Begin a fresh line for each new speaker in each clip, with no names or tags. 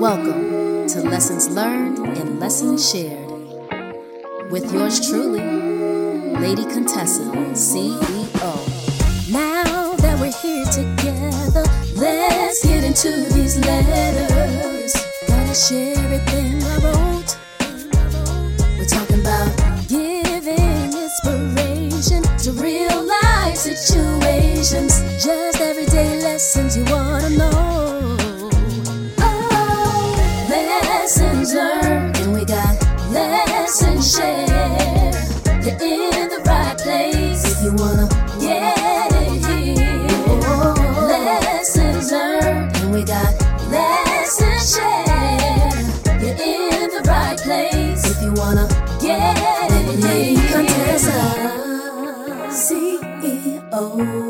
Welcome to Lessons Learned and Lessons Shared with yours truly, Lady Contessa, CEO. Now that we're here together, let's get into these letters. Gotta share everything I wrote. We're Contessa, CEO.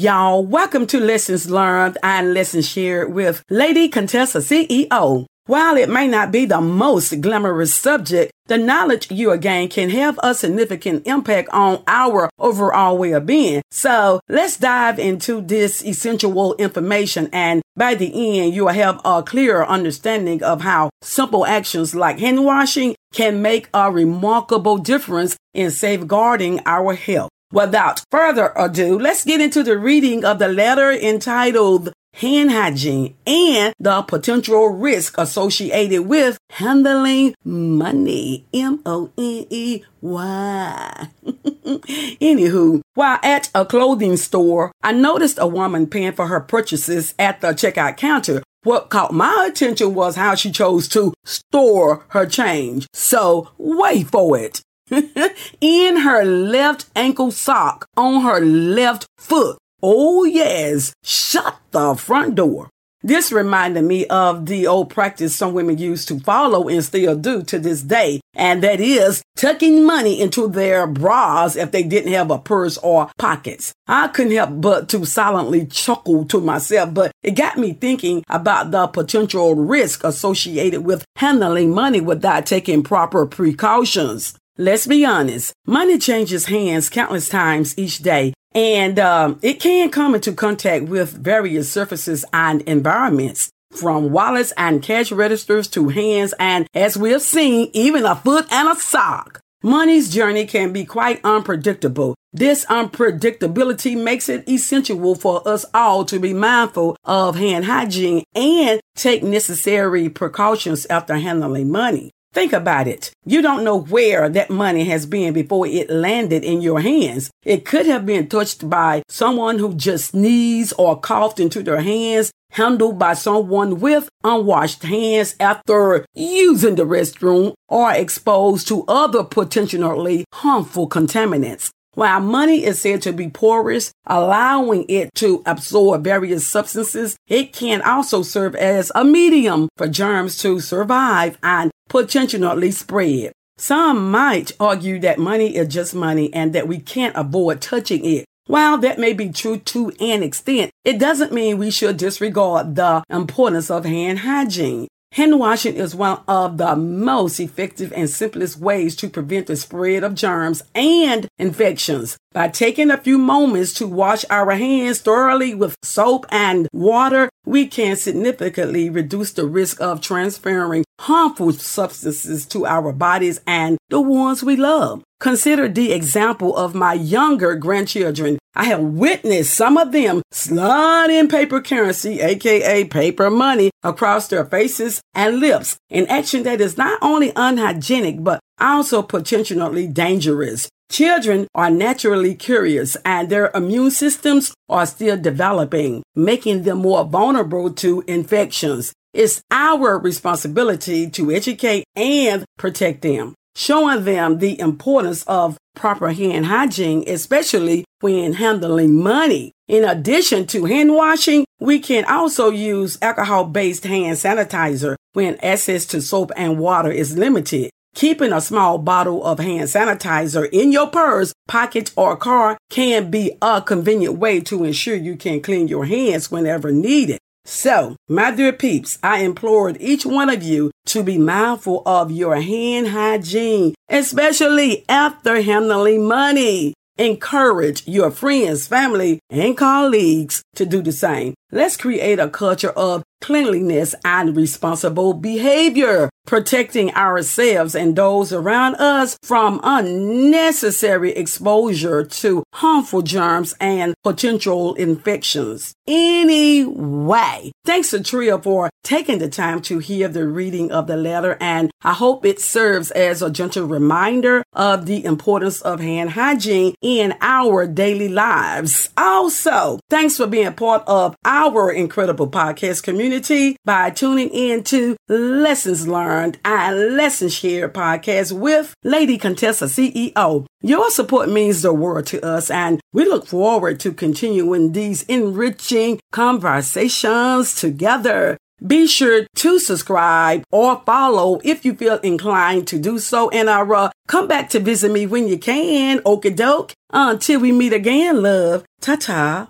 Y'all. Welcome to Lessons Learned and Lessons Shared with Lady Contessa CEO. While it may not be the most glamorous subject, the knowledge you gain can have a significant impact on our overall well-being. So let's dive into this essential information and by the end, you will have a clearer understanding of how simple actions like hand washing can make a remarkable difference in safeguarding our health. Without further ado, let's get into the reading of the letter entitled Hand Hygiene and the Potential Risk Associated with Handling Money. M O N E Y. Anywho, while at a clothing store, I noticed a woman paying for her purchases at the checkout counter. What caught my attention was how she chose to store her change. So wait for it. in her left ankle sock on her left foot. Oh, yes, shut the front door. This reminded me of the old practice some women used to follow and still do to this day, and that is tucking money into their bras if they didn't have a purse or pockets. I couldn't help but to silently chuckle to myself, but it got me thinking about the potential risk associated with handling money without taking proper precautions. Let's be honest, money changes hands countless times each day, and um, it can come into contact with various surfaces and environments. From wallets and cash registers to hands, and as we have seen, even a foot and a sock. Money's journey can be quite unpredictable. This unpredictability makes it essential for us all to be mindful of hand hygiene and take necessary precautions after handling money. Think about it. You don't know where that money has been before it landed in your hands. It could have been touched by someone who just sneezed or coughed into their hands, handled by someone with unwashed hands after using the restroom, or exposed to other potentially harmful contaminants. While money is said to be porous, allowing it to absorb various substances, it can also serve as a medium for germs to survive and potentially spread. Some might argue that money is just money and that we can't avoid touching it. While that may be true to an extent, it doesn't mean we should disregard the importance of hand hygiene. Hand washing is one of the most effective and simplest ways to prevent the spread of germs and infections. By taking a few moments to wash our hands thoroughly with soap and water, we can significantly reduce the risk of transferring harmful substances to our bodies and the ones we love. Consider the example of my younger grandchildren. I have witnessed some of them sliding paper currency, aka paper money, across their faces and lips, an action that is not only unhygienic but also potentially dangerous. Children are naturally curious and their immune systems are still developing, making them more vulnerable to infections. It's our responsibility to educate and protect them, showing them the importance of proper hand hygiene, especially when handling money. In addition to hand washing, we can also use alcohol based hand sanitizer when access to soap and water is limited. Keeping a small bottle of hand sanitizer in your purse, pocket, or car can be a convenient way to ensure you can clean your hands whenever needed. So, my dear peeps, I implored each one of you to be mindful of your hand hygiene, especially after handling money. encourage your friends, family, and colleagues to do the same. Let's create a culture of cleanliness and responsible behavior, protecting ourselves and those around us from unnecessary exposure to harmful germs and potential infections. Anyway, thanks to Tria for taking the time to hear the reading of the letter, and I hope it serves as a gentle reminder of the importance of hand hygiene in our daily lives. Also, thanks for being part of our incredible podcast community by tuning in to Lessons Learned and Lessons Shared podcast with Lady Contessa CEO. Your support means the world to us, and we look forward to continuing these enriching conversations together. Be sure to subscribe or follow if you feel inclined to do so. And uh, come back to visit me when you can. Okie doke. Until we meet again, love. Ta ta.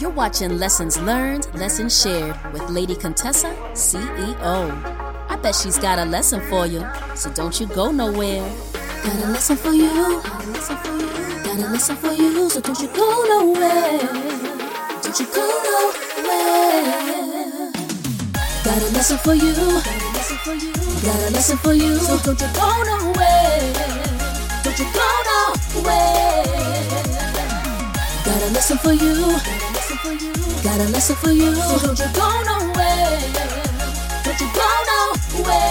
You're watching Lessons Learned, Lessons Shared with Lady Contessa, CEO. I bet she's got a lesson for you, so don't you go nowhere. Got a lesson for you, got a lesson for you, got for you, so don't you go nowhere. Don't you go nowhere. Got a lesson for you, got a lesson for you, so don't you go nowhere. Don't you go nowhere. Got a lesson for you, got a lesson for you, so don't you go nowhere. Don't you go nowhere.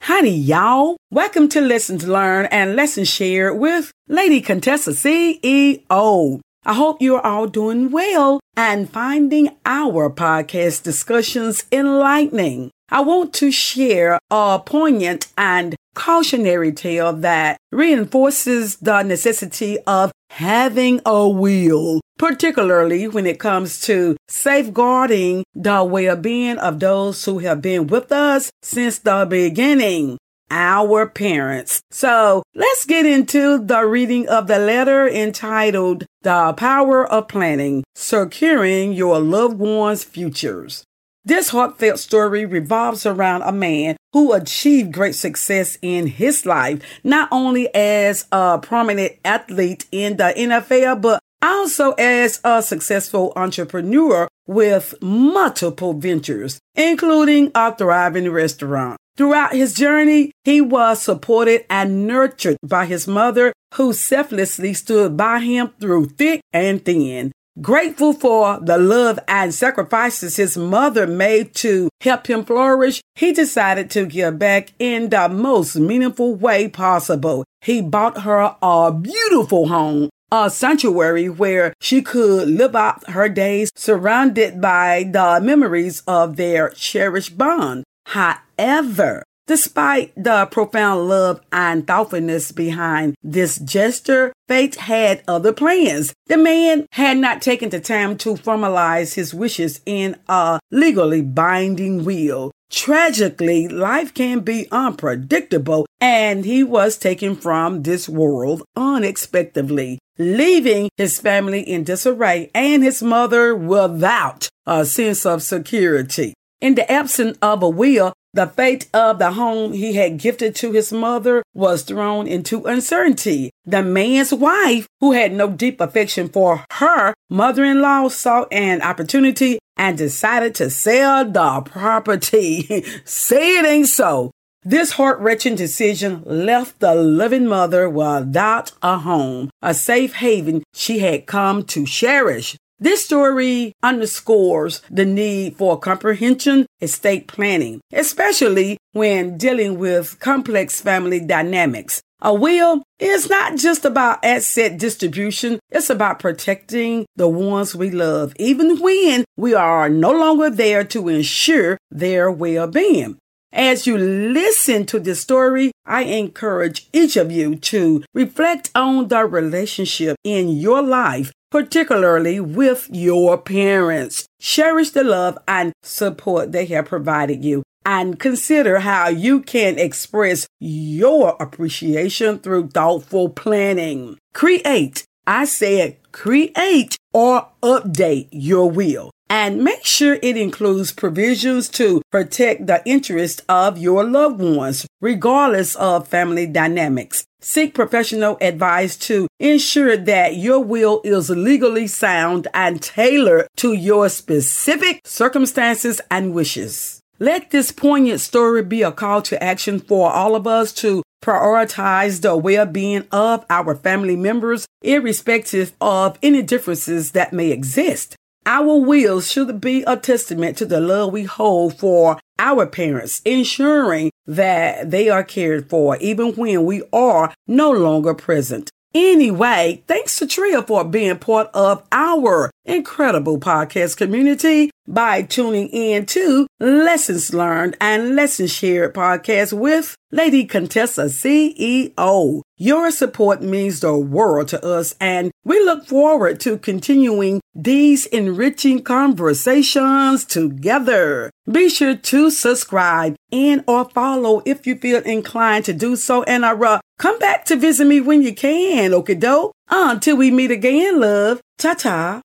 Howdy, y'all. Welcome to Lessons Learned and Lessons Shared with Lady Contessa CEO. I hope you're all doing well and finding our podcast discussions enlightening. I want to share a poignant and cautionary tale that reinforces the necessity of having a will, particularly when it comes to safeguarding the well-being of those who have been with us since the beginning. Our parents. So let's get into the reading of the letter entitled The Power of Planning, Securing Your Loved One's Futures. This heartfelt story revolves around a man who achieved great success in his life, not only as a prominent athlete in the NFL, but also as a successful entrepreneur with multiple ventures, including a thriving restaurant. Throughout his journey, he was supported and nurtured by his mother, who selflessly stood by him through thick and thin. Grateful for the love and sacrifices his mother made to help him flourish, he decided to give back in the most meaningful way possible. He bought her a beautiful home, a sanctuary where she could live out her days surrounded by the memories of their cherished bond. However, Despite the profound love and thoughtfulness behind this gesture, fate had other plans. The man had not taken the time to formalize his wishes in a legally binding will. Tragically, life can be unpredictable, and he was taken from this world unexpectedly, leaving his family in disarray and his mother without a sense of security. In the absence of a will, the fate of the home he had gifted to his mother was thrown into uncertainty. The man's wife, who had no deep affection for her mother in law, saw an opportunity and decided to sell the property. Say it ain't so. This heart wrenching decision left the loving mother without a home, a safe haven she had come to cherish. This story underscores the need for comprehension estate planning, especially when dealing with complex family dynamics. A will is not just about asset distribution, it's about protecting the ones we love, even when we are no longer there to ensure their well being. As you listen to this story, I encourage each of you to reflect on the relationship in your life particularly with your parents. Cherish the love and support they have provided you and consider how you can express your appreciation through thoughtful planning. Create. I said create or update your will. And make sure it includes provisions to protect the interest of your loved ones, regardless of family dynamics. Seek professional advice to ensure that your will is legally sound and tailored to your specific circumstances and wishes. Let this poignant story be a call to action for all of us to prioritize the well-being of our family members, irrespective of any differences that may exist. Our wills should be a testament to the love we hold for our parents, ensuring that they are cared for even when we are no longer present. Anyway, thanks to Tria for being part of our incredible podcast community by tuning in to Lessons Learned and Lessons Shared podcast with Lady Contessa CEO. Your support means the world to us, and we look forward to continuing these enriching conversations together. Be sure to subscribe and or follow if you feel inclined to do so, and I uh, come back to visit me when you can. Okay, dope. Until we meet again, love. Ta ta.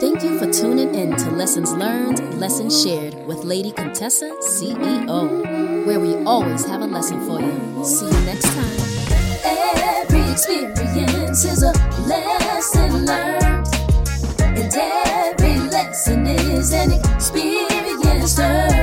Thank you for tuning in to Lessons Learned, Lessons Shared with Lady Contessa, CEO, where we always have a lesson for you. See you next time. Every experience is a lesson learned, and every lesson is an experience learned.